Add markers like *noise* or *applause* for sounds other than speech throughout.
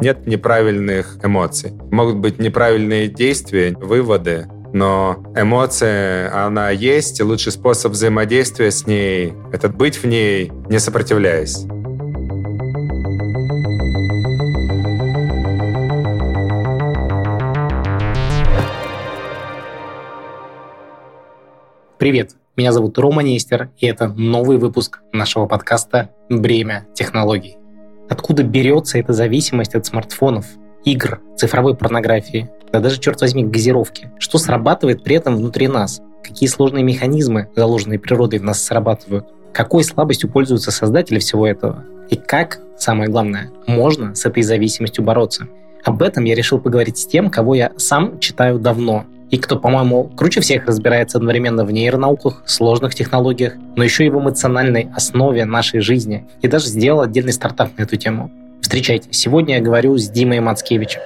Нет неправильных эмоций. Могут быть неправильные действия, выводы, но эмоция, она есть, и лучший способ взаимодействия с ней — это быть в ней, не сопротивляясь. Привет, меня зовут Рома Нестер, и это новый выпуск нашего подкаста «Бремя технологий». Откуда берется эта зависимость от смартфонов, игр, цифровой порнографии, да даже, черт возьми, газировки? Что срабатывает при этом внутри нас? Какие сложные механизмы, заложенные природой, в нас срабатывают? Какой слабостью пользуются создатели всего этого? И как, самое главное, можно с этой зависимостью бороться? Об этом я решил поговорить с тем, кого я сам читаю давно, и кто, по-моему, круче всех разбирается одновременно в нейронауках, сложных технологиях, но еще и в эмоциональной основе нашей жизни, и даже сделал отдельный стартап на эту тему. Встречайте, сегодня я говорю с Димой Мацкевичем.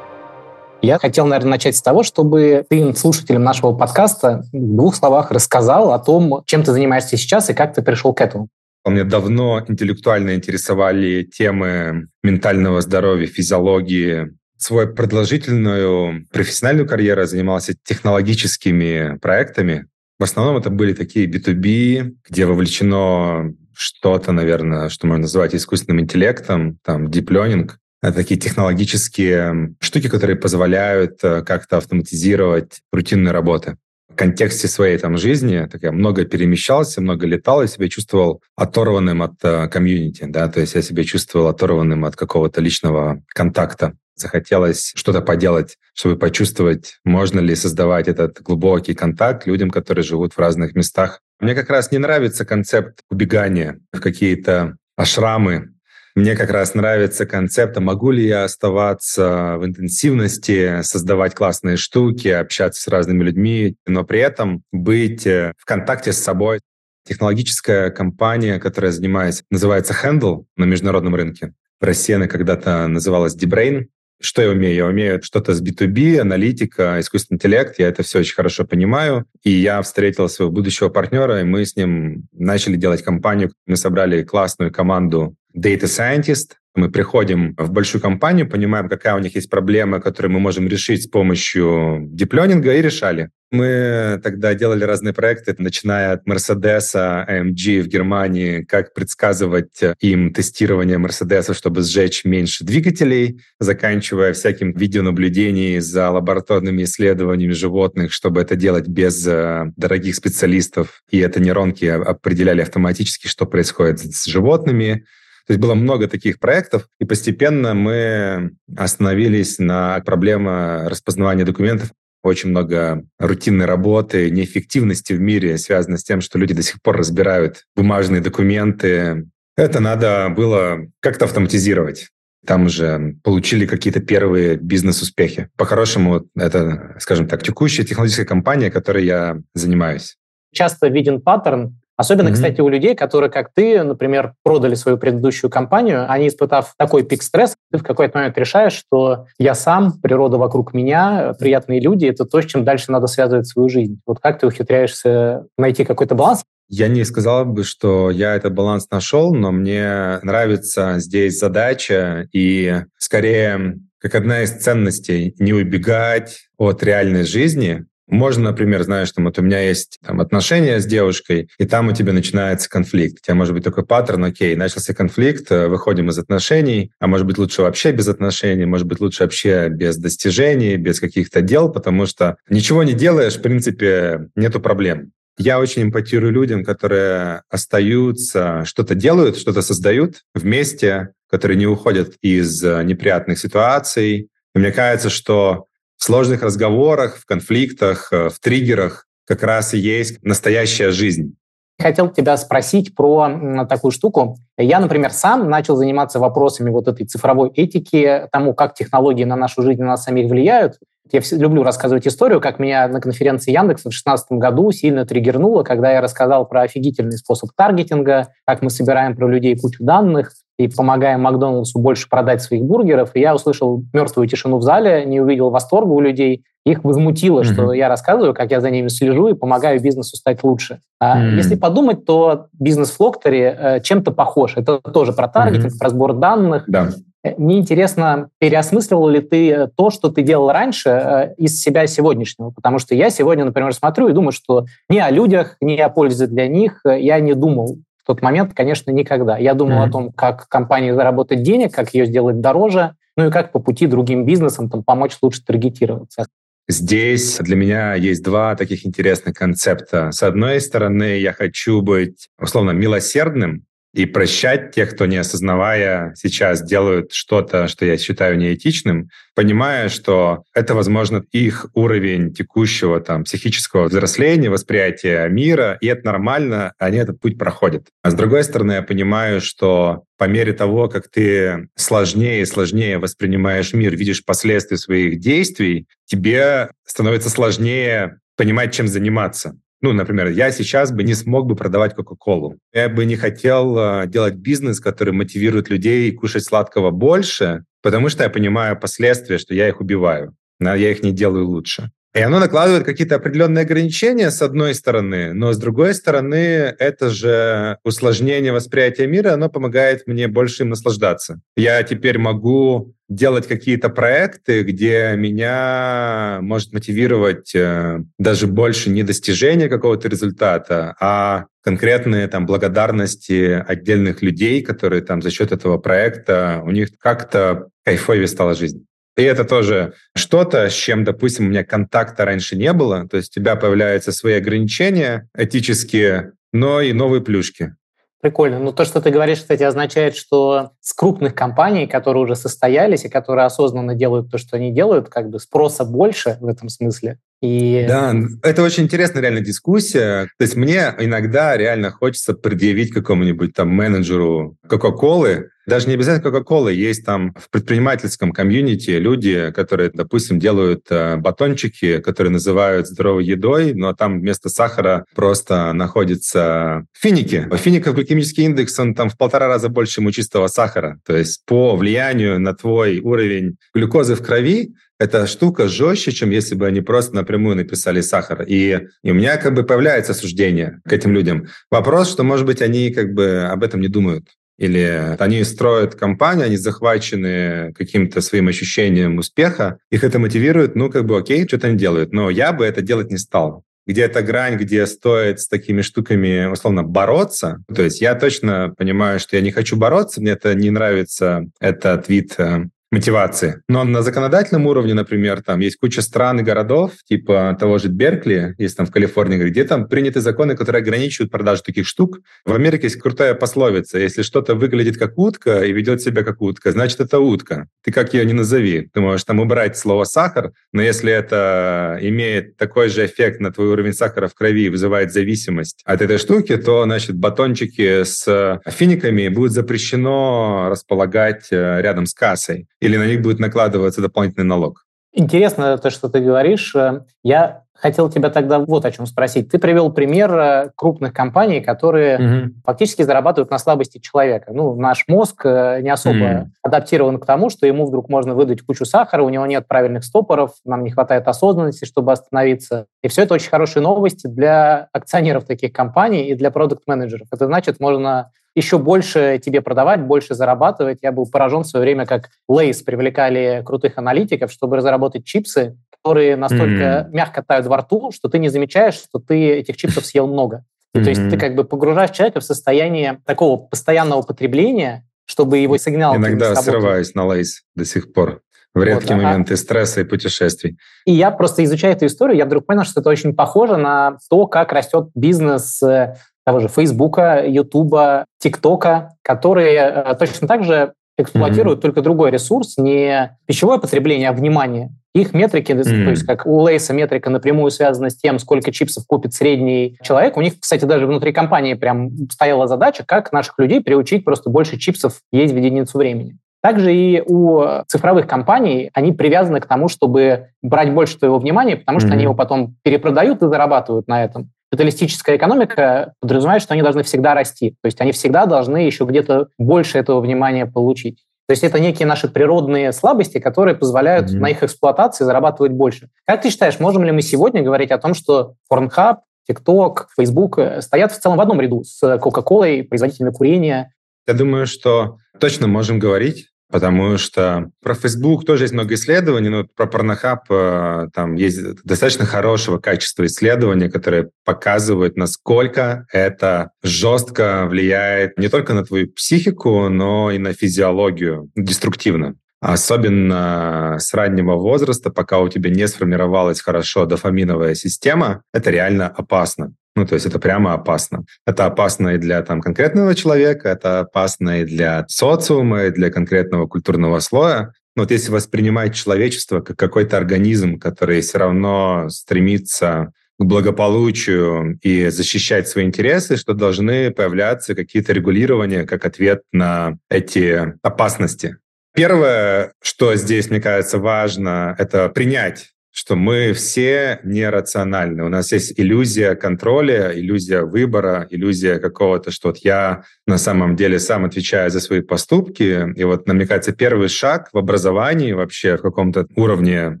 Я хотел, наверное, начать с того, чтобы ты слушателям нашего подкаста в двух словах рассказал о том, чем ты занимаешься сейчас и как ты пришел к этому. Мне давно интеллектуально интересовали темы ментального здоровья, физиологии, свою продолжительную профессиональную карьеру занимался технологическими проектами. В основном это были такие B2B, где вовлечено что-то, наверное, что можно называть искусственным интеллектом, там, deep learning. Это такие технологические штуки, которые позволяют э, как-то автоматизировать рутинные работы. В контексте своей там жизни так я много перемещался, много летал, и себя чувствовал оторванным от э, комьюнити, да, то есть я себя чувствовал оторванным от какого-то личного контакта захотелось что-то поделать, чтобы почувствовать, можно ли создавать этот глубокий контакт людям, которые живут в разных местах. Мне как раз не нравится концепт убегания в какие-то ашрамы. Мне как раз нравится концепт, а могу ли я оставаться в интенсивности, создавать классные штуки, общаться с разными людьми, но при этом быть э, в контакте с собой. Технологическая компания, которая занимается, называется Handle на международном рынке. В России она когда-то называлась DeBrain. Что я умею? Я умею что-то с B2B, аналитика, искусственный интеллект. Я это все очень хорошо понимаю. И я встретил своего будущего партнера, и мы с ним начали делать компанию. Мы собрали классную команду Data Scientist, мы приходим в большую компанию, понимаем, какая у них есть проблема, которую мы можем решить с помощью диплёнинга, и решали. Мы тогда делали разные проекты, начиная от Мерседеса, AMG в Германии, как предсказывать им тестирование Мерседеса, чтобы сжечь меньше двигателей, заканчивая всяким видеонаблюдением за лабораторными исследованиями животных, чтобы это делать без э, дорогих специалистов. И это нейронки определяли автоматически, что происходит с животными. То есть было много таких проектов, и постепенно мы остановились на проблеме распознавания документов. Очень много рутинной работы, неэффективности в мире связано с тем, что люди до сих пор разбирают бумажные документы. Это надо было как-то автоматизировать там уже получили какие-то первые бизнес-успехи. По-хорошему, это, скажем так, текущая технологическая компания, которой я занимаюсь. Часто виден паттерн Особенно, mm-hmm. кстати, у людей, которые, как ты, например, продали свою предыдущую компанию, они, испытав такой пик стресс, ты в какой-то момент решаешь, что я сам, природа вокруг меня, приятные люди, это то, с чем дальше надо связывать свою жизнь. Вот как ты ухитряешься найти какой-то баланс? Я не сказал бы, что я этот баланс нашел, но мне нравится здесь задача и скорее как одна из ценностей не убегать от реальной жизни, можно, например, знаешь, там, вот у меня есть там, отношения с девушкой, и там у тебя начинается конфликт. У тебя может быть такой паттерн, окей, начался конфликт, э, выходим из отношений, а может быть лучше вообще без отношений, может быть лучше вообще без достижений, без каких-то дел, потому что ничего не делаешь, в принципе, нету проблем. Я очень эмпатирую людям, которые остаются, что-то делают, что-то создают вместе, которые не уходят из э, неприятных ситуаций. И мне кажется, что сложных разговорах, в конфликтах, э, в триггерах как раз и есть настоящая жизнь. Хотел тебя спросить про такую штуку. Я, например, сам начал заниматься вопросами вот этой цифровой этики, тому, как технологии на нашу жизнь, на нас самих влияют. Я люблю рассказывать историю, как меня на конференции Яндекса в 2016 году сильно триггернуло, когда я рассказал про офигительный способ таргетинга, как мы собираем про людей кучу данных и помогаем Макдональдсу больше продать своих бургеров. И я услышал мертвую тишину в зале, не увидел восторга у людей. Их возмутило, mm-hmm. что я рассказываю, как я за ними слежу и помогаю бизнесу стать лучше. А mm-hmm. Если подумать, то бизнес в Локторе э, чем-то похож. Это тоже про таргетинг, mm-hmm. про сбор данных. Да. Э, мне интересно, переосмысливал ли ты э, то, что ты делал раньше, э, из себя сегодняшнего? Потому что я сегодня, например, смотрю и думаю, что ни о людях, ни о пользе для них я не думал в тот момент, конечно, никогда. Я думал mm-hmm. о том, как компании заработать денег, как ее сделать дороже, ну и как по пути другим бизнесам там, помочь лучше таргетироваться. Здесь для меня есть два таких интересных концепта. С одной стороны, я хочу быть, условно, милосердным и прощать тех, кто не осознавая сейчас делают что-то, что я считаю неэтичным, понимая, что это, возможно, их уровень текущего там психического взросления, восприятия мира, и это нормально, они этот путь проходят. А с другой стороны, я понимаю, что по мере того, как ты сложнее и сложнее воспринимаешь мир, видишь последствия своих действий, тебе становится сложнее понимать, чем заниматься. Ну, например, я сейчас бы не смог бы продавать Кока-Колу. Я бы не хотел э, делать бизнес, который мотивирует людей кушать сладкого больше, потому что я понимаю последствия, что я их убиваю. Я их не делаю лучше. И оно накладывает какие-то определенные ограничения, с одной стороны, но с другой стороны, это же усложнение восприятия мира, оно помогает мне больше им наслаждаться. Я теперь могу делать какие-то проекты, где меня может мотивировать э, даже больше не достижение какого-то результата, а конкретные там благодарности отдельных людей, которые там за счет этого проекта у них как-то кайфовее стала жизнь. И это тоже что-то, с чем, допустим, у меня контакта раньше не было. То есть у тебя появляются свои ограничения этические, но и новые плюшки. Прикольно. Ну, то, что ты говоришь, кстати, означает, что с крупных компаний, которые уже состоялись и которые осознанно делают то, что они делают, как бы спроса больше в этом смысле. И... Да, это очень интересная реально дискуссия. То есть мне иногда реально хочется предъявить какому-нибудь там менеджеру Кока-Колы, даже не обязательно Кока-Колы, есть там в предпринимательском комьюнити люди, которые, допустим, делают э, батончики, которые называют здоровой едой, но там вместо сахара просто находятся финики. Фиников гликемический индекс, он там в полтора раза больше, чем у чистого сахара. То есть по влиянию на твой уровень глюкозы в крови эта штука жестче, чем если бы они просто напрямую написали сахар. И, и у меня как бы появляется суждение к этим людям. Вопрос, что, может быть, они как бы об этом не думают. Или они строят компанию, они захвачены каким-то своим ощущением успеха, их это мотивирует, ну, как бы, окей, что-то они делают. Но я бы это делать не стал где эта грань, где стоит с такими штуками, условно, бороться. То есть я точно понимаю, что я не хочу бороться, мне это не нравится, этот вид э, мотивации. Но на законодательном уровне, например, там есть куча стран и городов, типа того же Беркли, есть там в Калифорнии, где там приняты законы, которые ограничивают продажу таких штук. В Америке есть крутая пословица. Если что-то выглядит как утка и ведет себя как утка, значит, это утка. Ты как ее не назови. Ты можешь там убрать слово «сахар», но если это имеет такой же эффект на твой уровень сахара в крови и вызывает зависимость от этой штуки, то, значит, батончики с финиками будет запрещено располагать э, рядом с кассой или на них будет накладываться дополнительный налог? Интересно то, что ты говоришь. Я хотел тебя тогда вот о чем спросить. Ты привел пример э, крупных компаний, которые угу. фактически зарабатывают на слабости человека. Ну, наш мозг э, не особо угу. адаптирован к тому, что ему вдруг можно выдать кучу сахара, у него нет правильных стопоров, нам не хватает осознанности, чтобы остановиться. И все это очень хорошие новости для акционеров таких компаний и для продукт-менеджеров. Это значит, можно еще больше тебе продавать, больше зарабатывать. Я был поражен в свое время, как Лейс привлекали крутых аналитиков, чтобы разработать чипсы, которые настолько mm. мягко тают во рту, что ты не замечаешь, что ты этих чипсов съел много. Mm-hmm. То есть ты как бы погружаешь человека в состояние такого постоянного потребления, чтобы его сигнал... Иногда срываюсь на лейс до сих пор в редкие вот, моменты а... стресса и путешествий. И я просто изучая эту историю, я вдруг понял, что это очень похоже на то, как растет бизнес э, того же Фейсбука, Ютуба, ТикТока, которые э, точно так же эксплуатируют mm-hmm. только другой ресурс, не пищевое потребление, а внимание. Их метрики, mm-hmm. то есть как у Лейса метрика напрямую связана с тем, сколько чипсов купит средний человек. У них, кстати, даже внутри компании прям стояла задача, как наших людей приучить просто больше чипсов есть в единицу времени. Также и у цифровых компаний они привязаны к тому, чтобы брать больше твоего внимания, потому что mm-hmm. они его потом перепродают и зарабатывают на этом. Капиталистическая экономика подразумевает, что они должны всегда расти. То есть они всегда должны еще где-то больше этого внимания получить. То есть это некие наши природные слабости, которые позволяют mm-hmm. на их эксплуатации зарабатывать больше. Как ты считаешь, можем ли мы сегодня говорить о том, что Pornhub, TikTok, Facebook стоят в целом в одном ряду с Coca-Cola, производителями курения? Я думаю, что точно можем говорить. Потому что про Facebook тоже есть много исследований, но про Pornhub э, там есть достаточно хорошего качества исследования, которые показывают, насколько это жестко влияет не только на твою психику, но и на физиологию деструктивно. Особенно с раннего возраста, пока у тебя не сформировалась хорошо дофаминовая система, это реально опасно. Ну, то есть это прямо опасно. Это опасно и для там, конкретного человека, это опасно и для социума, и для конкретного культурного слоя. Но вот если воспринимать человечество как какой-то организм, который все равно стремится к благополучию и защищать свои интересы, что должны появляться какие-то регулирования как ответ на эти опасности. Первое, что здесь, мне кажется, важно, это принять что мы все нерациональны. У нас есть иллюзия контроля, иллюзия выбора, иллюзия какого-то, что вот я на самом деле сам отвечаю за свои поступки. И вот, мне кажется, первый шаг в образовании вообще в каком-то уровне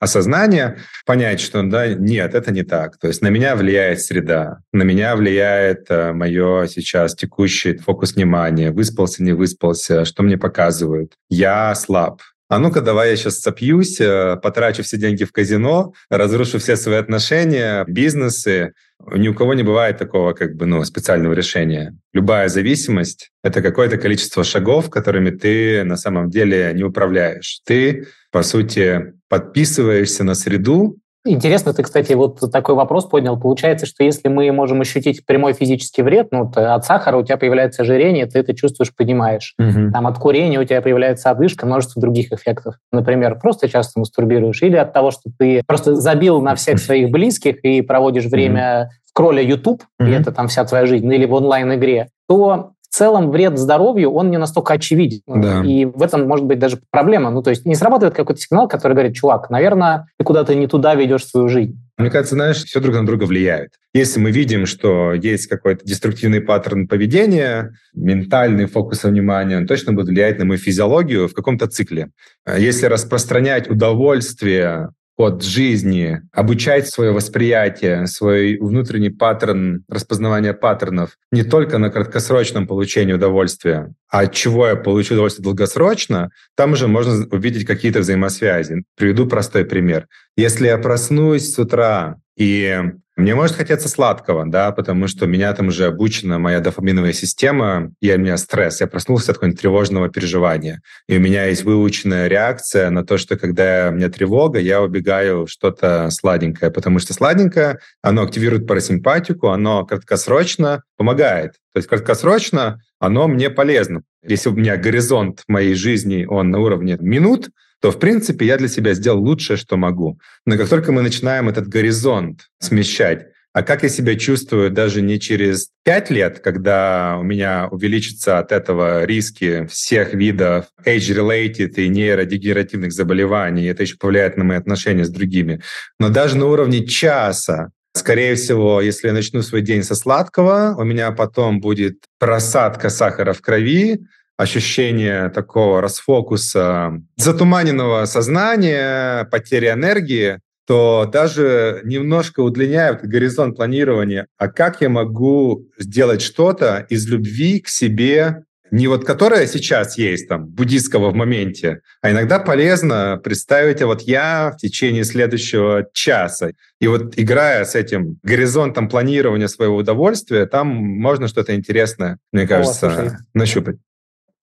осознания понять, что да, нет, это не так. То есть на меня влияет среда, на меня влияет э, мое сейчас текущий фокус внимания, выспался, не выспался, что мне показывают. Я слаб, а ну-ка давай я сейчас сопьюсь, э, потрачу все деньги в казино, разрушу все свои отношения, бизнесы. Ни у кого не бывает такого как бы ну, специального решения. Любая зависимость — это какое-то количество шагов, которыми ты на самом деле не управляешь. Ты, по сути, подписываешься на среду, Интересно, ты, кстати, вот такой вопрос поднял. Получается, что если мы можем ощутить прямой физический вред, ну, от сахара у тебя появляется ожирение, ты это чувствуешь, понимаешь. Угу. Там от курения у тебя появляется одышка, множество других эффектов. Например, просто часто мастурбируешь, или от того, что ты просто забил на всех *laughs* своих близких и проводишь время в кроле YouTube, и это там вся твоя жизнь, или в онлайн-игре, то целом вред здоровью, он не настолько очевиден. Да. И в этом может быть даже проблема. Ну, то есть не срабатывает какой-то сигнал, который говорит, чувак, наверное, ты куда-то не туда ведешь свою жизнь. Мне кажется, знаешь, все друг на друга влияет. Если мы видим, что есть какой-то деструктивный паттерн поведения, ментальный фокус внимания, он точно будет влиять на мою физиологию в каком-то цикле. Если распространять удовольствие от жизни, обучать свое восприятие, свой внутренний паттерн распознавания паттернов не только на краткосрочном получении удовольствия, а от чего я получу удовольствие долгосрочно, там уже можно увидеть какие-то взаимосвязи. Приведу простой пример. Если я проснусь с утра и мне может хотеться сладкого, да, потому что меня там уже обучена моя дофаминовая система, и у меня стресс. Я проснулся от какого-нибудь тревожного переживания. И у меня есть выученная реакция на то, что когда у меня тревога, я убегаю что-то сладенькое, потому что сладенькое, оно активирует парасимпатику, оно краткосрочно помогает. То есть краткосрочно оно мне полезно. Если у меня горизонт моей жизни, он на уровне минут, то, в принципе, я для себя сделал лучшее, что могу. Но как только мы начинаем этот горизонт смещать, а как я себя чувствую даже не через пять лет, когда у меня увеличатся от этого риски всех видов age-related и нейродегенеративных заболеваний, это еще повлияет на мои отношения с другими, но даже на уровне часа, Скорее всего, если я начну свой день со сладкого, у меня потом будет просадка сахара в крови, ощущение такого расфокуса, затуманенного сознания, потери энергии, то даже немножко удлиняют горизонт планирования. А как я могу сделать что-то из любви к себе, не вот которая сейчас есть там, буддийского в моменте, а иногда полезно представить, а вот я в течение следующего часа. И вот играя с этим горизонтом планирования своего удовольствия, там можно что-то интересное, мне кажется, О, нащупать.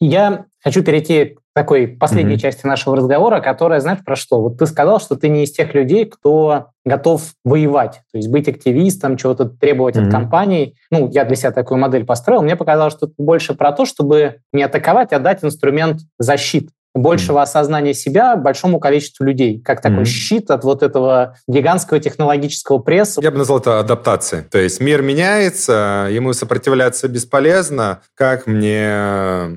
Я хочу перейти к такой последней mm-hmm. части нашего разговора, которая, знаешь, про что? Вот ты сказал, что ты не из тех людей, кто готов воевать, то есть быть активистом, чего-то требовать mm-hmm. от компаний. Ну, я для себя такую модель построил. Мне показалось, что это больше про то, чтобы не атаковать, а дать инструмент защиты большего осознания себя большому количеству людей, как такой mm-hmm. щит от вот этого гигантского технологического пресса. Я бы назвал это адаптацией. То есть мир меняется, ему сопротивляться бесполезно. Как мне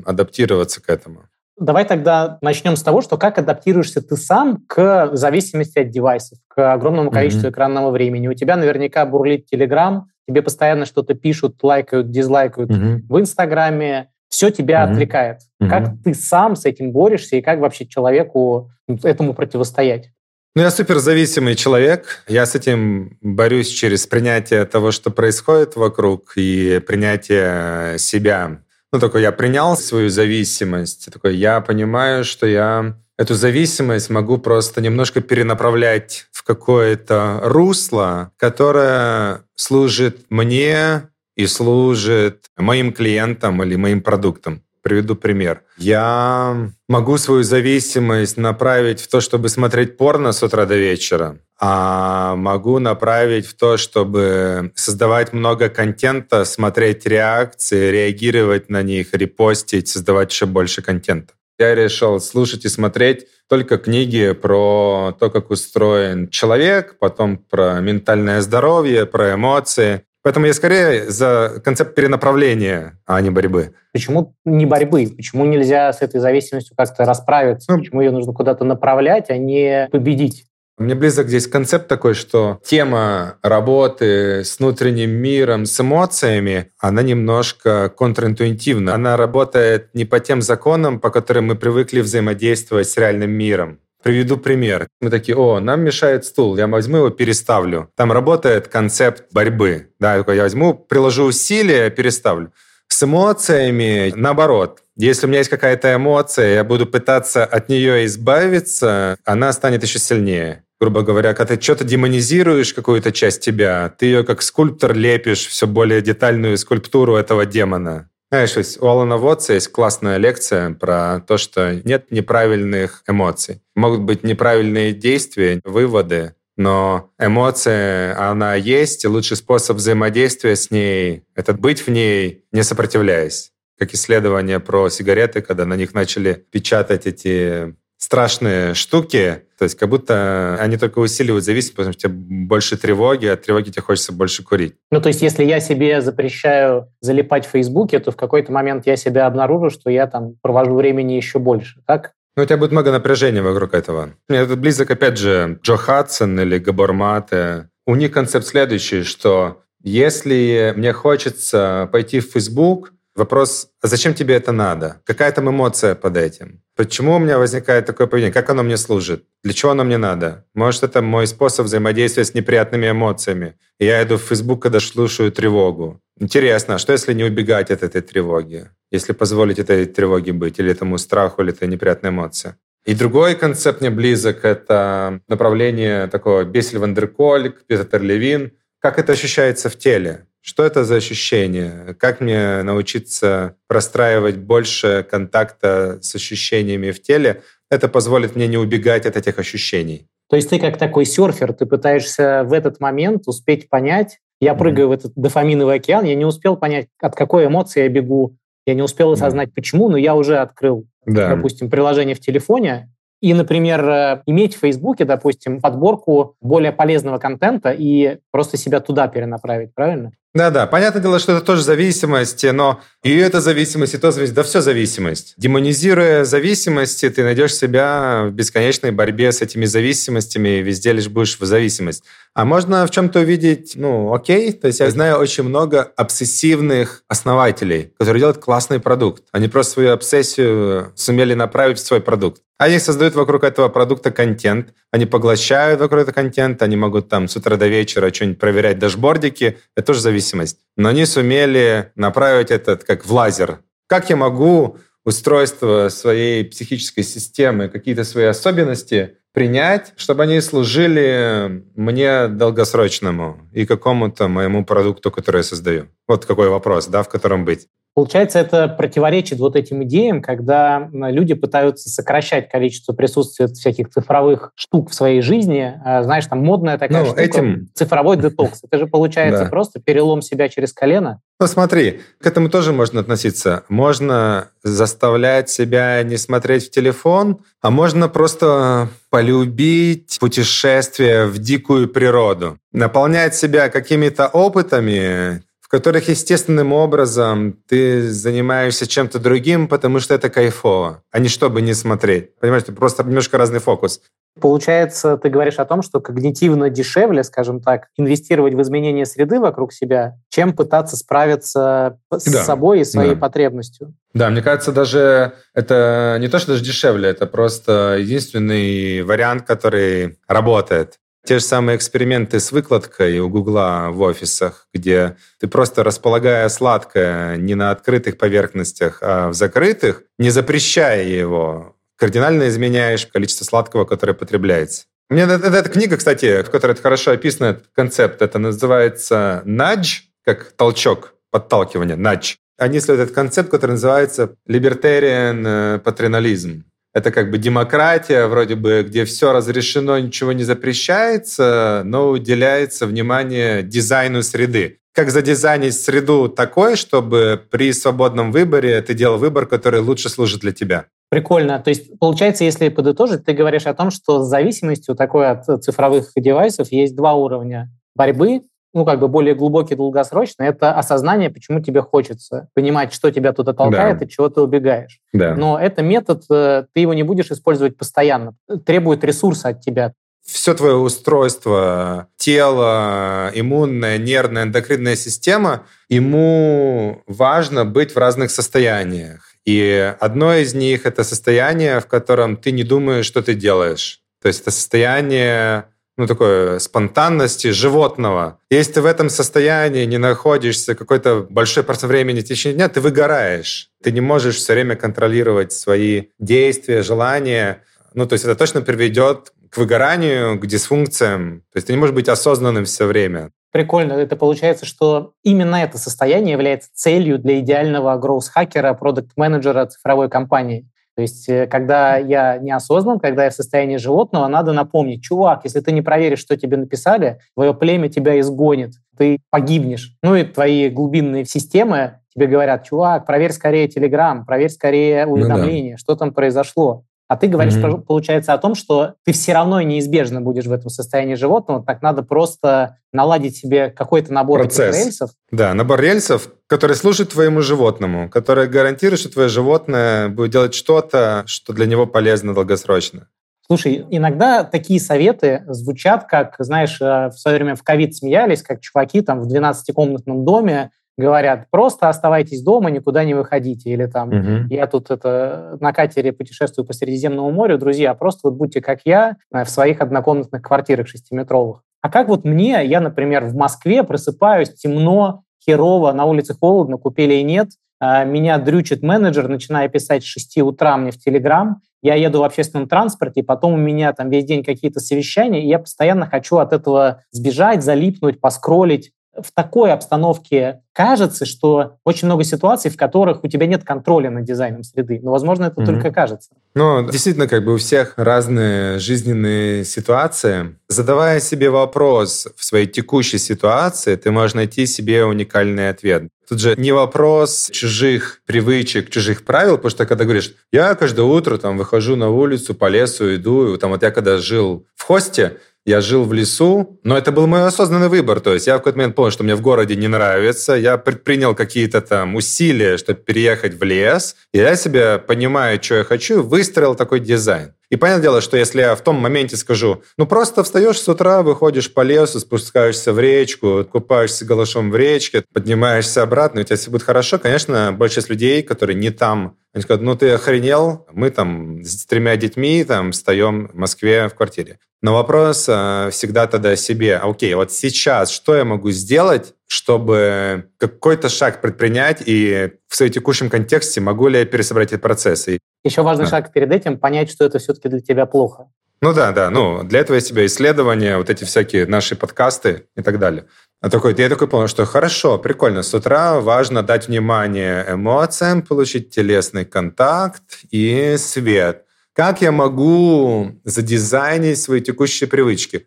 адаптироваться к этому? Давай тогда начнем с того, что как адаптируешься ты сам к зависимости от девайсов, к огромному количеству mm-hmm. экранного времени. У тебя наверняка бурлит Телеграм, тебе постоянно что-то пишут, лайкают, дизлайкают mm-hmm. в Инстаграме, все тебя mm-hmm. отвлекает. Mm-hmm. Как ты сам с этим борешься и как вообще человеку этому противостоять? Ну, я суперзависимый человек. Я с этим борюсь через принятие того, что происходит вокруг, и принятие себя. Ну, такой, я принял свою зависимость. Такой, я понимаю, что я эту зависимость могу просто немножко перенаправлять в какое-то русло, которое служит мне и служит моим клиентам или моим продуктам. Приведу пример. Я могу свою зависимость направить в то, чтобы смотреть порно с утра до вечера, а могу направить в то, чтобы создавать много контента, смотреть реакции, реагировать на них, репостить, создавать еще больше контента. Я решил слушать и смотреть только книги про то, как устроен человек, потом про ментальное здоровье, про эмоции. Поэтому я скорее за концепт перенаправления, а не борьбы. Почему не борьбы? Почему нельзя с этой зависимостью как-то расправиться? Ну, Почему ее нужно куда-то направлять, а не победить? Мне близок здесь концепт такой, что тема работы с внутренним миром, с эмоциями, она немножко контринтуитивна. Она работает не по тем законам, по которым мы привыкли взаимодействовать с реальным миром. Приведу пример. Мы такие, о, нам мешает стул, я возьму его, переставлю. Там работает концепт борьбы. Да, я возьму, приложу усилия, переставлю. С эмоциями наоборот. Если у меня есть какая-то эмоция, я буду пытаться от нее избавиться, она станет еще сильнее. Грубо говоря, когда ты что-то демонизируешь, какую-то часть тебя, ты ее как скульптор лепишь все более детальную скульптуру этого демона. Знаешь, у Алана Вотса есть классная лекция про то, что нет неправильных эмоций. Могут быть неправильные действия, выводы, но эмоция, она есть, и лучший способ взаимодействия с ней — это быть в ней, не сопротивляясь. Как исследование про сигареты, когда на них начали печатать эти страшные штуки, то есть как будто они только усиливают зависимость, потому что тебе больше тревоги, от тревоги тебе хочется больше курить. Ну, то есть если я себе запрещаю залипать в Фейсбуке, то в какой-то момент я себя обнаружу, что я там провожу времени еще больше, так? Ну, у тебя будет много напряжения вокруг этого. Мне это близок, опять же, Джо Хадсон или Габор Мате. У них концепт следующий, что если мне хочется пойти в Facebook, вопрос, а зачем тебе это надо? Какая там эмоция под этим? Почему у меня возникает такое поведение? Как оно мне служит? Для чего оно мне надо? Может, это мой способ взаимодействия с неприятными эмоциями. Я иду в Facebook, когда слушаю тревогу. Интересно, а что если не убегать от этой тревоги? Если позволить этой тревоге быть, или этому страху, или этой неприятной эмоции? И другой концепт мне близок — это направление такого Бесель Вандеркольк, Питер Левин. Как это ощущается в теле? Что это за ощущение? Как мне научиться простраивать больше контакта с ощущениями в теле? Это позволит мне не убегать от этих ощущений. То есть ты как такой серфер, ты пытаешься в этот момент успеть понять, я прыгаю mm-hmm. в этот дофаминовый океан, я не успел понять, от какой эмоции я бегу, я не успел осознать, mm-hmm. почему, но я уже открыл, да. допустим, приложение в телефоне, и, например, э, иметь в Фейсбуке, допустим, подборку более полезного контента и просто себя туда перенаправить, правильно? Да-да, понятное дело, что это тоже зависимость, но и это зависимость, и то зависимость, да все зависимость. Демонизируя зависимости, ты найдешь себя в бесконечной борьбе с этими зависимостями, и везде лишь будешь в зависимость. А можно в чем-то увидеть, ну, окей, то есть я знаю очень много обсессивных основателей, которые делают классный продукт. Они просто свою обсессию сумели направить в свой продукт. Они создают вокруг этого продукта контент, они поглощают вокруг этого контента, они могут там с утра до вечера что-нибудь проверять дашбордики, это тоже зависимость. Но они сумели направить этот как в лазер. Как я могу устройство своей психической системы, какие-то свои особенности принять, чтобы они служили мне долгосрочному и какому-то моему продукту, который я создаю. Вот какой вопрос, да, в котором быть. Получается, это противоречит вот этим идеям, когда люди пытаются сокращать количество присутствия всяких цифровых штук в своей жизни. А, знаешь, там модная такая ну, штука, этим... цифровой детокс. Это же получается просто перелом себя через колено. Ну смотри, к этому тоже можно относиться. Можно заставлять себя не смотреть в телефон, а можно просто полюбить путешествие в дикую природу, наполнять себя какими-то опытами, которых естественным образом ты занимаешься чем-то другим, потому что это кайфово, а не чтобы не смотреть. Понимаешь, это просто немножко разный фокус. Получается, ты говоришь о том, что когнитивно дешевле, скажем так, инвестировать в изменение среды вокруг себя, чем пытаться справиться с да, собой и своей да. потребностью. Да, мне кажется, даже это не то, что даже дешевле, это просто единственный вариант, который работает. Те же самые эксперименты с выкладкой у Гугла в офисах, где ты просто располагая сладкое не на открытых поверхностях, а в закрытых, не запрещая его, кардинально изменяешь количество сладкого, которое потребляется. У меня эта, эта книга, кстати, в которой это хорошо описан этот концепт, это называется «Nudge», как толчок, подталкивание, «nudge». Они исследуют этот концепт, который называется «libertarian патринализм». Это как бы демократия, вроде бы, где все разрешено, ничего не запрещается, но уделяется внимание дизайну среды. Как задизайнить среду такой, чтобы при свободном выборе ты делал выбор, который лучше служит для тебя. Прикольно. То есть, получается, если подытожить, ты говоришь о том, что с зависимостью такой от цифровых девайсов есть два уровня борьбы ну, как бы более глубокий, долгосрочный, это осознание, почему тебе хочется, понимать, что тебя туда толкает да. и чего ты убегаешь. Да. Но это метод, э, ты его не будешь использовать постоянно, требует ресурса от тебя. Все твое устройство, тело, иммунная, нервная, эндокринная система, ему важно быть в разных состояниях. И одно из них — это состояние, в котором ты не думаешь, что ты делаешь. То есть это состояние ну, такой спонтанности животного. Если ты в этом состоянии не находишься какой-то большой процент времени в течение дня, ты выгораешь. Ты не можешь все время контролировать свои действия, желания. Ну, то есть это точно приведет к выгоранию, к дисфункциям. То есть ты не можешь быть осознанным все время. Прикольно. Это получается, что именно это состояние является целью для идеального гроус-хакера, продукт-менеджера цифровой компании. То есть, э, когда я неосознан, когда я в состоянии животного, надо напомнить, чувак, если ты не проверишь, что тебе написали, твое племя тебя изгонит, ты погибнешь. Ну и твои глубинные системы тебе говорят, чувак, проверь скорее Телеграм, проверь скорее уведомления, ну, да. что там произошло. А ты говоришь, mm-hmm. получается, о том, что ты все равно неизбежно будешь в этом состоянии животного, так надо просто наладить себе какой-то набор Процесс. этих рельсов. Да, набор рельсов, который служит твоему животному, который гарантирует, что твое животное будет делать что-то, что для него полезно долгосрочно. Слушай, иногда такие советы звучат, как, знаешь, э, в свое время в ковид смеялись, как чуваки там в 12-комнатном доме говорят, просто оставайтесь дома, никуда не выходите. Или там, угу. я тут это, на катере путешествую по Средиземному морю, друзья, просто вот будьте как я э, в своих однокомнатных квартирах шестиметровых. А как вот мне, я, например, в Москве просыпаюсь, темно, херово, на улице холодно, купелей нет, а меня дрючит менеджер, начиная писать с 6 утра мне в Телеграм, я еду в общественном транспорте, и потом у меня там весь день какие-то совещания, и я постоянно хочу от этого сбежать, залипнуть, поскролить в такой обстановке кажется, что очень много ситуаций, в которых у тебя нет контроля над дизайном среды. Но, возможно, это mm-hmm. только кажется. Ну, действительно, как бы у всех разные жизненные ситуации. Задавая себе вопрос в своей текущей ситуации, ты можешь найти себе уникальный ответ. Тут же не вопрос чужих привычек, чужих правил, потому что когда говоришь, я каждое утро там выхожу на улицу, по лесу иду, там вот я когда жил в хосте, я жил в лесу, но это был мой осознанный выбор. То есть я в какой-то момент понял, что мне в городе не нравится. Я предпринял какие-то там усилия, чтобы переехать в лес. И я себе, понимаю, что я хочу, выстроил такой дизайн. И понятное дело, что если я в том моменте скажу, ну просто встаешь с утра, выходишь по лесу, спускаешься в речку, купаешься голышом в речке, поднимаешься обратно, у тебя все будет хорошо, конечно, большинство людей, которые не там, они скажут, ну ты охренел, мы там с тремя детьми там встаем в Москве в квартире. Но вопрос э, всегда тогда себе, окей, вот сейчас что я могу сделать, чтобы какой-то шаг предпринять и в своем текущем контексте могу ли я пересобрать эти процессы. Еще важный да. шаг перед этим понять, что это все-таки для тебя плохо. Ну да, да. Ну, для этого есть тебя исследования, вот эти всякие наши подкасты и так далее. А такой, я такой понял, что хорошо, прикольно, с утра важно дать внимание эмоциям, получить телесный контакт и свет. Как я могу задизайнить свои текущие привычки?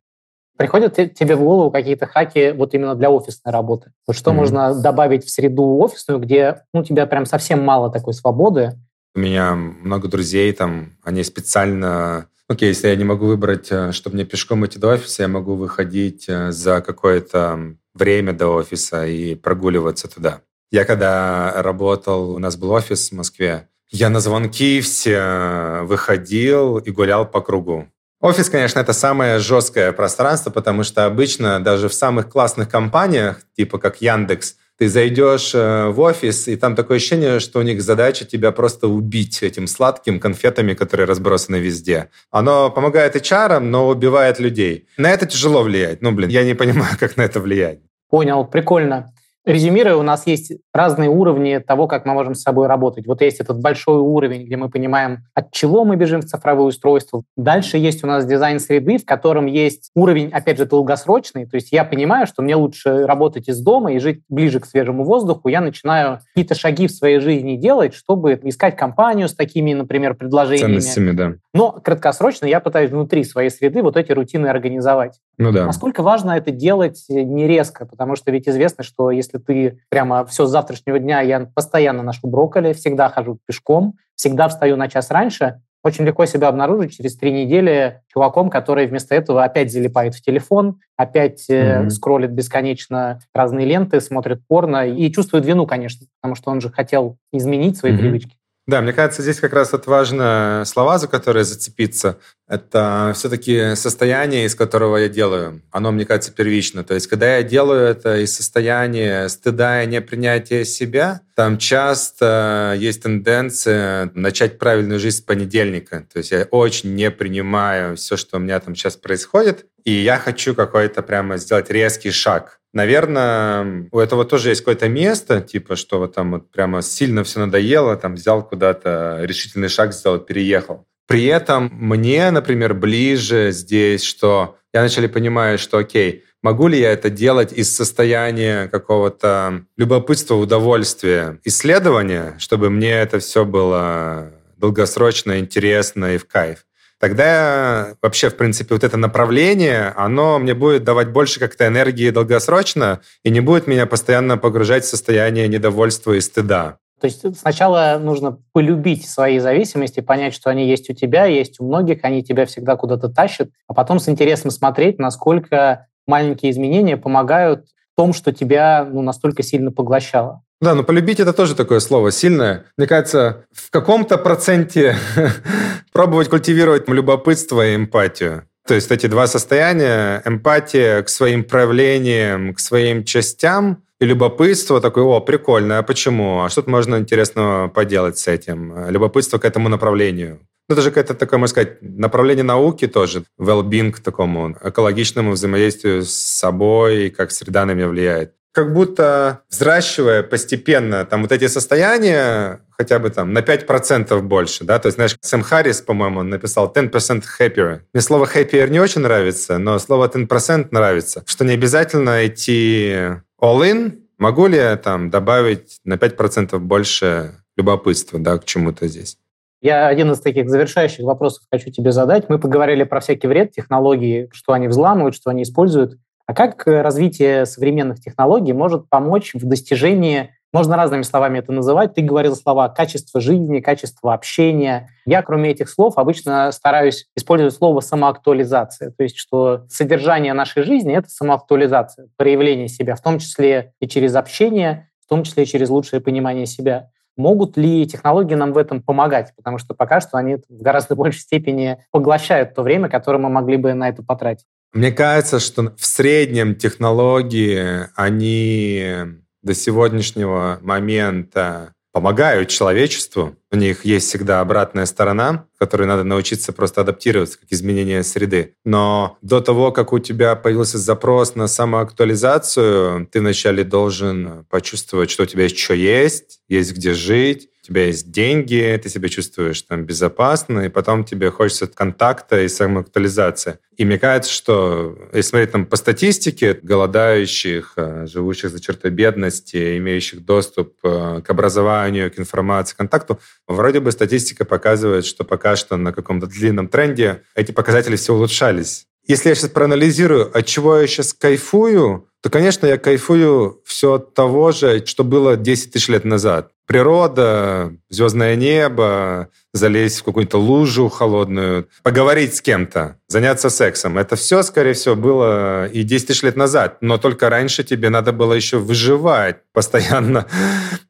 Приходят тебе в голову какие-то хаки вот именно для офисной работы? Вот что mm-hmm. можно добавить в среду офисную, где ну, у тебя прям совсем мало такой свободы, у меня много друзей, там, они специально... Окей, если я не могу выбрать, э, чтобы мне пешком идти до офиса, я могу выходить э, за какое-то время до офиса и прогуливаться туда. Я когда работал, у нас был офис в Москве, я на звонки все выходил и гулял по кругу. Офис, конечно, это самое жесткое пространство, потому что обычно даже в самых классных компаниях, типа как Яндекс, ты зайдешь э, в офис, и там такое ощущение, что у них задача тебя просто убить этим сладким конфетами, которые разбросаны везде. Оно помогает HR, но убивает людей. На это тяжело влиять. Ну, блин, я не понимаю, *laughs* как на это влиять. Понял, прикольно. Резюмируя, у нас есть разные уровни того, как мы можем с собой работать. Вот есть этот большой уровень, где мы понимаем, от чего мы бежим в цифровое устройство. Дальше есть у нас дизайн среды, в котором есть уровень, опять же, долгосрочный. То есть я понимаю, что мне лучше работать из дома и жить ближе к свежему воздуху. Я начинаю какие-то шаги в своей жизни делать, чтобы искать компанию с такими, например, предложениями. Ценностями, да. Но краткосрочно я пытаюсь внутри своей среды вот эти рутины организовать. Ну да. Насколько важно это делать не резко, потому что ведь известно, что если ты прямо все с завтрашнего дня, я постоянно ношу брокколи, всегда хожу пешком, всегда встаю на час раньше, очень легко себя обнаружить через три недели чуваком, который вместо этого опять залипает в телефон, опять mm-hmm. скроллит бесконечно разные ленты, смотрит порно и чувствует вину, конечно, потому что он же хотел изменить свои mm-hmm. привычки. Да, мне кажется, здесь как раз вот важно слова, за которые зацепиться. Это все-таки состояние, из которого я делаю. Оно, мне кажется, первично. То есть, когда я делаю это из состояния стыда и непринятия себя, там часто есть тенденция начать правильную жизнь с понедельника. То есть, я очень не принимаю все, что у меня там сейчас происходит, и я хочу какой-то прямо сделать резкий шаг. Наверное, у этого тоже есть какое-то место, типа, что вот там вот прямо сильно все надоело, там взял куда-то решительный шаг сделал, переехал. При этом мне, например, ближе здесь, что я начали понимать, что окей, могу ли я это делать из состояния какого-то любопытства, удовольствия, исследования, чтобы мне это все было долгосрочно, интересно и в кайф тогда вообще, в принципе, вот это направление, оно мне будет давать больше как-то энергии долгосрочно и не будет меня постоянно погружать в состояние недовольства и стыда. То есть сначала нужно полюбить свои зависимости, понять, что они есть у тебя, есть у многих, они тебя всегда куда-то тащат, а потом с интересом смотреть, насколько маленькие изменения помогают в том, что тебя ну, настолько сильно поглощало. Да, но полюбить это тоже такое слово сильное. Мне кажется, в каком-то проценте *laughs* пробовать культивировать любопытство и эмпатию. То есть эти два состояния, эмпатия к своим проявлениям, к своим частям и любопытство такое, о, прикольно, а почему? А что тут можно интересного поделать с этим? Любопытство к этому направлению. Ну, это же какое-то такое, можно сказать, направление науки тоже, well-being к такому экологичному взаимодействию с собой, как среда на меня влияет как будто взращивая постепенно там вот эти состояния хотя бы там на 5% больше, да, то есть, знаешь, Сэм Харрис, по-моему, написал 10% happier. Мне слово happier не очень нравится, но слово 10% нравится, что не обязательно идти all in, могу ли я там добавить на 5% больше любопытства, да, к чему-то здесь. Я один из таких завершающих вопросов хочу тебе задать. Мы поговорили про всякий вред технологии, что они взламывают, что они используют. А как э, развитие современных технологий может помочь в достижении, можно разными словами это называть, ты говорил слова качество жизни, качество общения. Я, кроме этих слов, обычно стараюсь использовать слово самоактуализация, то есть что содержание нашей жизни — это самоактуализация, проявление себя, в том числе и через общение, в том числе и через лучшее понимание себя. Могут ли технологии нам в этом помогать? Потому что пока что они в гораздо большей степени поглощают то время, которое мы могли бы на это потратить. Мне кажется, что в среднем технологии, они до сегодняшнего момента помогают человечеству. У них есть всегда обратная сторона, которой надо научиться просто адаптироваться к изменению среды. Но до того, как у тебя появился запрос на самоактуализацию, ты вначале должен почувствовать, что у тебя что есть, есть где жить, у тебя есть деньги, ты себя чувствуешь там безопасно, и потом тебе хочется контакта и самоактуализации. И мне кажется, что если смотреть там по статистике, голодающих, э, живущих за чертой бедности, имеющих доступ э, к образованию, к информации, к контакту, вроде бы статистика показывает, что пока что на каком-то длинном тренде эти показатели все улучшались. Если я сейчас проанализирую, от чего я сейчас кайфую, то, конечно, я кайфую все от того же, что было 10 тысяч лет назад. Природа, звездное небо, залезть в какую-то лужу холодную, поговорить с кем-то, заняться сексом. Это все, скорее всего, было и 10 тысяч лет назад. Но только раньше тебе надо было еще выживать. *laughs* Постоянно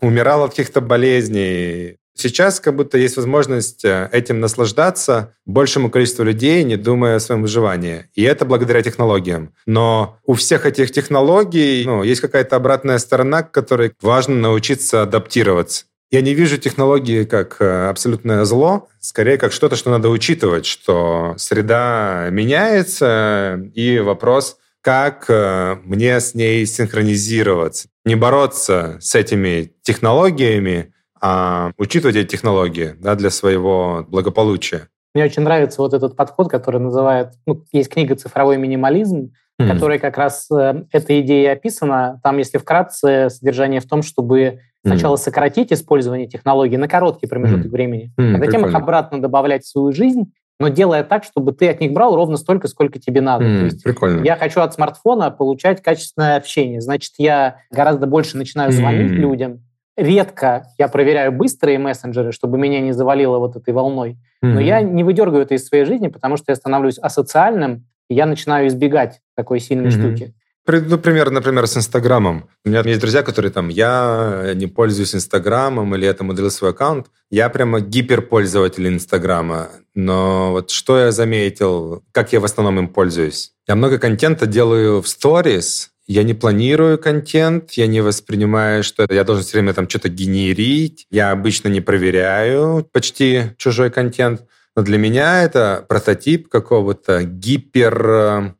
умирал от каких-то болезней. Сейчас как будто есть возможность э, этим наслаждаться большему количеству людей, не думая о своем выживании. И это благодаря технологиям. Но у всех этих технологий ну, есть какая-то обратная сторона, к которой важно научиться адаптироваться. Я не вижу технологии как э, абсолютное зло, скорее как что-то, что надо учитывать, что среда меняется, и вопрос, как э, мне с ней синхронизироваться. Не бороться с этими технологиями, а учитывать эти технологии да, для своего благополучия. Мне очень нравится вот этот подход, который называет... Ну, есть книга «Цифровой минимализм», mm. которая как раз э, эта идея описана. Там, если вкратце, содержание в том, чтобы сначала mm. сократить использование технологий на короткий промежуток mm. времени, mm, а затем прикольно. их обратно добавлять в свою жизнь, но делая так, чтобы ты от них брал ровно столько, сколько тебе надо. Mm, То есть прикольно. Я хочу от смартфона получать качественное общение. Значит, я гораздо больше начинаю звонить mm. людям, редко я проверяю быстрые мессенджеры, чтобы меня не завалило вот этой волной. Mm-hmm. Но я не выдергиваю это из своей жизни, потому что я становлюсь асоциальным, и я начинаю избегать такой сильной mm-hmm. штуки. Приведу пример, например, с Инстаграмом. У меня есть друзья, которые там, я не пользуюсь Инстаграмом или я там удалил свой аккаунт. Я прямо гиперпользователь Инстаграма. Но вот что я заметил, как я в основном им пользуюсь? Я много контента делаю в сторис, я не планирую контент, я не воспринимаю, что я должен все время там что-то генерить. Я обычно не проверяю почти чужой контент. Но для меня это прототип какого-то гипермозга.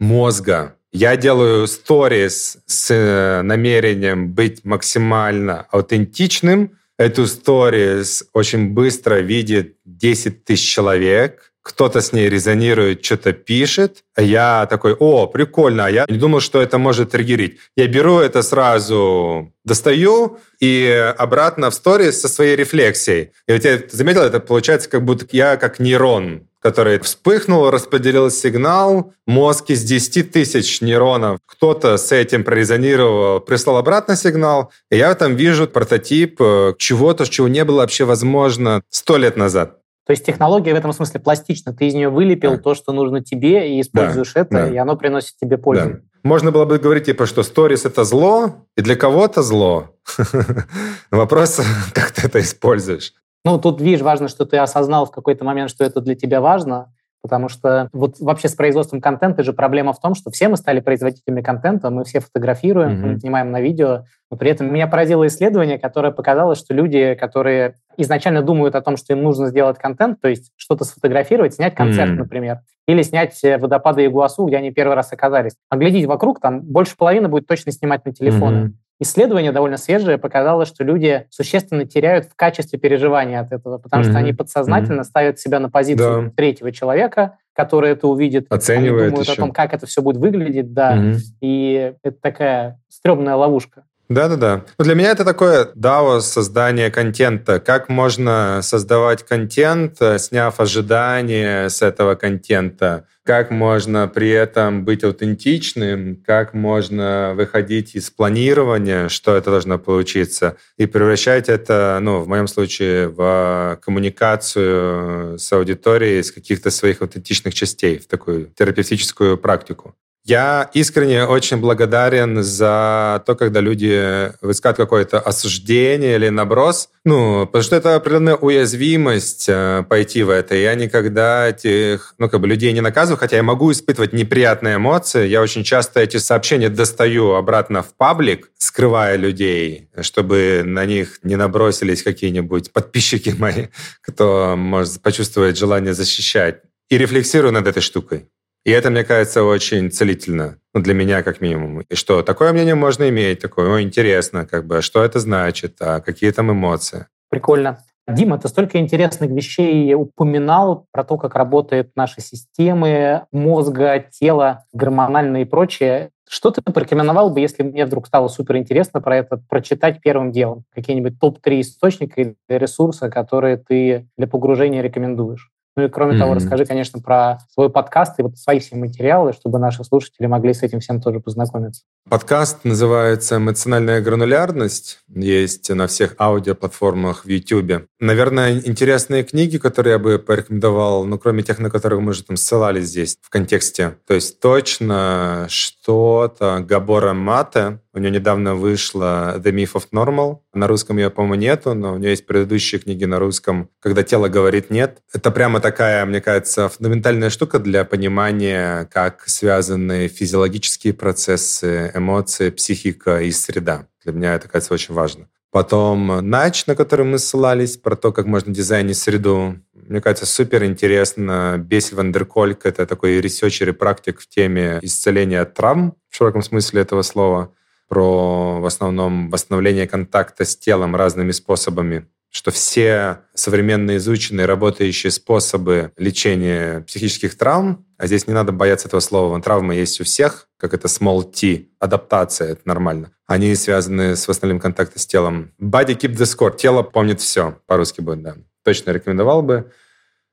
Я делаю сторис с э, намерением быть максимально аутентичным. Эту сторис очень быстро видит 10 тысяч человек кто-то с ней резонирует, что-то пишет, а я такой, о, прикольно, а я не думал, что это может триггерить. Я беру это сразу, достаю и обратно в сторис со своей рефлексией. И вот я заметил, это получается как будто я как нейрон, который вспыхнул, распределил сигнал, мозг из 10 тысяч нейронов, кто-то с этим прорезонировал, прислал обратно сигнал, и я там вижу прототип э, чего-то, чего не было вообще возможно сто лет назад. То есть технология в этом смысле пластична. Ты из нее вылепил да. то, что нужно тебе, и используешь да, это, да. и оно приносит тебе пользу. Да. Можно было бы говорить, типа, что сторис — это зло, и для кого-то зло. *laughs* Вопрос, *laughs* как ты это используешь. Ну, тут, видишь, важно, что ты осознал в какой-то момент, что это для тебя важно, Потому что вот вообще с производством контента же проблема в том, что все мы стали производителями контента, мы все фотографируем, mm-hmm. мы снимаем на видео, но при этом меня поразило исследование, которое показало, что люди, которые изначально думают о том, что им нужно сделать контент, то есть что-то сфотографировать, снять концерт, mm-hmm. например, или снять э, водопады Игуасу, где они первый раз оказались. Оглядеть вокруг, там больше половины будет точно снимать на телефоны. Mm-hmm. Исследование довольно свежее показало, что люди существенно теряют в качестве переживания от этого, потому mm-hmm. что они подсознательно mm-hmm. ставят себя на позицию да. третьего человека, который это увидит, оценивает они думают еще. о том, как это все будет выглядеть, да, mm-hmm. и это такая стрёмная ловушка. Да-да-да. Ну, для меня это такое DAO создание контента. Как можно создавать контент, э, сняв ожидания с этого контента? Как можно при этом быть аутентичным? Как можно выходить из планирования, что это должно получиться? И превращать это, ну, в моем случае, в коммуникацию с аудиторией из каких-то своих аутентичных частей, в такую терапевтическую практику. Я искренне очень благодарен за то, когда люди высказывают какое-то осуждение или наброс. Ну, потому что это определенная уязвимость э, пойти в это. Я никогда этих, ну, как бы людей не наказываю, хотя я могу испытывать неприятные эмоции. Я очень часто эти сообщения достаю обратно в паблик, скрывая людей, чтобы на них не набросились какие-нибудь подписчики *laughs* мои, кто может почувствовать желание защищать. И рефлексирую над этой штукой. И это, мне кажется, очень целительно. Ну, для меня, как минимум. И что, такое мнение можно иметь, такое, ну, интересно, как бы, а что это значит, а какие там эмоции. Прикольно. Дима, ты столько интересных вещей упоминал про то, как работают наши системы мозга, тела, гормональные и прочее. Что ты порекомендовал бы, если мне вдруг стало супер интересно про это, прочитать первым делом? Какие-нибудь топ-3 источника или ресурса, которые ты для погружения рекомендуешь? Ну и кроме mm-hmm. того, расскажи, конечно, про свой подкаст и вот свои все материалы, чтобы наши слушатели могли с этим всем тоже познакомиться. Подкаст называется «Эмоциональная гранулярность». Есть на всех аудиоплатформах в YouTube. Наверное, интересные книги, которые я бы порекомендовал, ну, кроме тех, на которых мы же там ссылались здесь в контексте. То есть точно что-то Габора Мате, у нее недавно вышла The Myth of Normal. На русском ее, по-моему, нету, но у нее есть предыдущие книги на русском «Когда тело говорит нет». Это прямо такая, мне кажется, фундаментальная штука для понимания, как связаны физиологические процессы, эмоции, психика и среда. Для меня это, кажется, очень важно. Потом Нач, на который мы ссылались, про то, как можно дизайнить среду. Мне кажется, супер интересно. Бесель Вандеркольк — это такой researcher и практик в теме исцеления травм, в широком смысле этого слова про в основном восстановление контакта с телом разными способами что все современные изученные работающие способы лечения психических травм, а здесь не надо бояться этого слова, травмы есть у всех, как это small t, адаптация, это нормально. Они связаны с восстановлением контакта с телом. Body keep the score, тело помнит все, по-русски будет, да. Точно рекомендовал бы.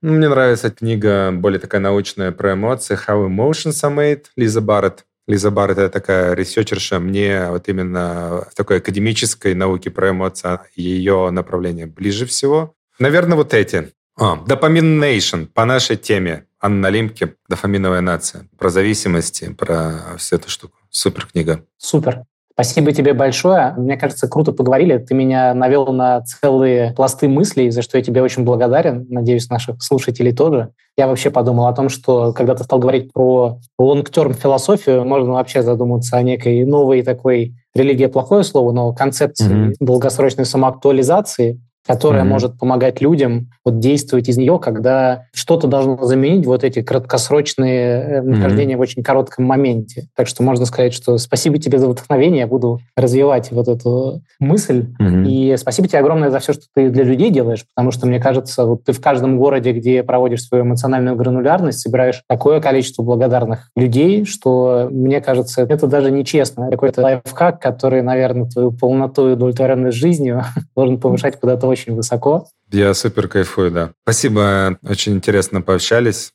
Мне нравится книга более такая научная про эмоции «How Emotions Are Made» Лиза Барретт. Лиза Барретт — это такая ресерчерша. Мне вот именно в такой академической науке про эмоции ее направление ближе всего. Наверное, вот эти. А, Dopamination по нашей теме. Анна Лимке «Дофаминовая нация». Про зависимости, про всю эту штуку. Супер книга. Супер. Спасибо тебе большое. Мне кажется, круто поговорили. Ты меня навел на целые пласты мыслей, за что я тебе очень благодарен. Надеюсь, наших слушателей тоже. Я вообще подумал о том, что когда ты стал говорить про long-term философию, можно вообще задуматься о некой новой такой религия плохое слово, но концепции mm-hmm. долгосрочной самоактуализации, которая mm-hmm. может помогать людям вот действовать из нее, когда что-то должно заменить вот эти краткосрочные нахождения mm-hmm. в очень коротком моменте. Так что можно сказать, что спасибо тебе за вдохновение, я буду развивать вот эту мысль. Mm-hmm. И спасибо тебе огромное за все, что ты для людей делаешь, потому что, мне кажется, вот ты в каждом городе, где проводишь свою эмоциональную гранулярность, собираешь такое количество благодарных людей, что, мне кажется, это даже нечестно. Какой-то лайфхак, который, наверное, твою полноту и удовлетворенность жизнью *laughs* должен повышать куда-то очень высоко. Я супер кайфую, да. Спасибо, очень интересно пообщались.